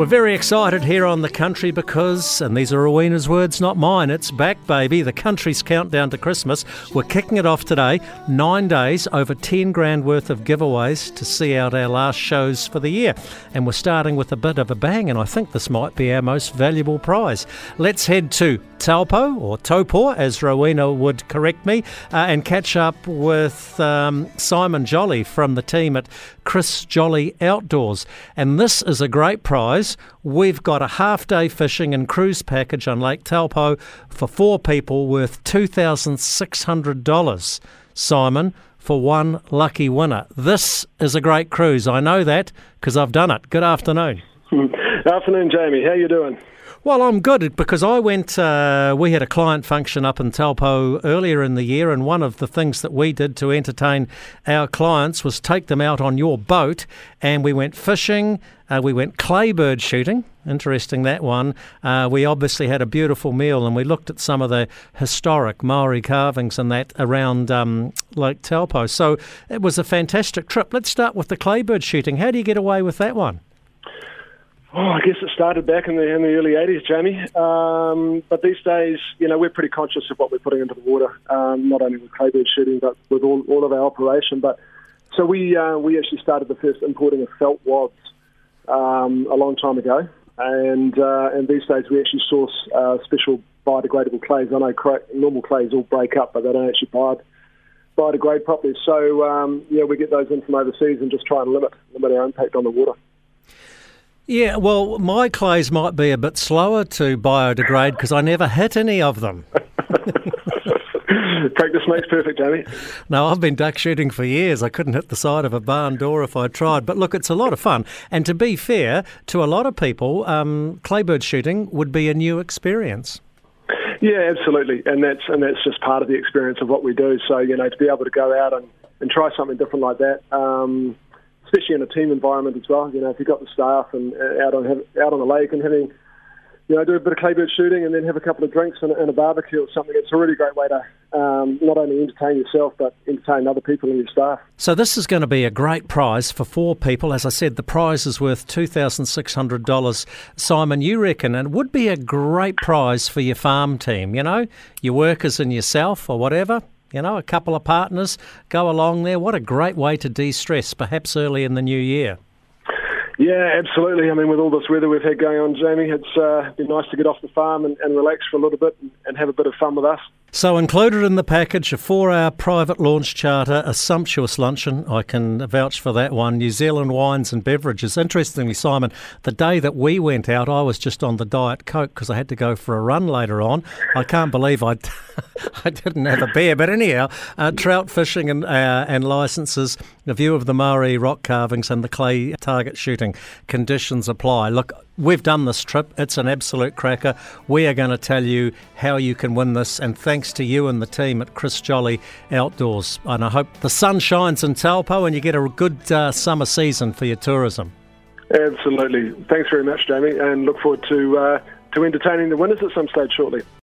We're very excited here on the country because, and these are Rowena's words, not mine, it's back, baby. The country's countdown to Christmas. We're kicking it off today. Nine days, over 10 grand worth of giveaways to see out our last shows for the year. And we're starting with a bit of a bang, and I think this might be our most valuable prize. Let's head to Taupo, or Taupo, as Rowena would correct me, uh, and catch up with um, Simon Jolly from the team at Chris Jolly Outdoors. And this is a great prize. We've got a half day fishing and cruise package on Lake Taupo for four people worth $2,600. Simon, for one lucky winner. This is a great cruise. I know that because I've done it. Good afternoon. Afternoon, Jamie. How you doing? Well, I'm good because I went. Uh, we had a client function up in Taupo earlier in the year, and one of the things that we did to entertain our clients was take them out on your boat, and we went fishing. Uh, we went claybird shooting. Interesting that one. Uh, we obviously had a beautiful meal, and we looked at some of the historic Maori carvings and that around um, Lake Taupo. So it was a fantastic trip. Let's start with the claybird shooting. How do you get away with that one? Oh, I guess it started back in the in the early '80s, Jamie. Um, but these days, you know, we're pretty conscious of what we're putting into the water, um, not only with claybird shooting, but with all, all of our operation. But so we uh, we actually started the first importing of felt wads um, a long time ago, and uh, and these days we actually source uh, special biodegradable clays. I know cra- normal clays all break up, but they don't actually biod- biodegrade properly. So um, yeah, we get those in from overseas and just try and limit limit our impact on the water. Yeah, well, my clays might be a bit slower to biodegrade because I never hit any of them. Practice makes perfect, Jamie. No, I've been duck shooting for years. I couldn't hit the side of a barn door if I tried. But look, it's a lot of fun. And to be fair, to a lot of people, um, claybird shooting would be a new experience. Yeah, absolutely, and that's and that's just part of the experience of what we do. So you know, to be able to go out and, and try something different like that. Um, especially in a team environment as well. You know, if you've got the staff and uh, out on out on the lake and having, you know, do a bit of claybird shooting and then have a couple of drinks and, and a barbecue or something, it's a really great way to um, not only entertain yourself but entertain other people in your staff. So this is going to be a great prize for four people. As I said, the prize is worth two thousand six hundred dollars. Simon, you reckon it would be a great prize for your farm team? You know, your workers and yourself or whatever. You know, a couple of partners go along there. What a great way to de stress, perhaps early in the new year. Yeah, absolutely. I mean, with all this weather we've had going on, Jamie, it's uh, been nice to get off the farm and, and relax for a little bit and, and have a bit of fun with us. So, included in the package, a four hour private launch charter, a sumptuous luncheon. I can vouch for that one. New Zealand wines and beverages. Interestingly, Simon, the day that we went out, I was just on the Diet Coke because I had to go for a run later on. I can't believe I, I didn't have a beer. But anyhow, uh, trout fishing and, uh, and licences, a view of the Maori rock carvings and the clay target shooting. Conditions apply. Look, we've done this trip. It's an absolute cracker. We are going to tell you how you can win this, and thanks to you and the team at Chris Jolly Outdoors. And I hope the sun shines in Taupo and you get a good uh, summer season for your tourism. Absolutely. Thanks very much, Jamie, and look forward to uh, to entertaining the winners at some stage shortly.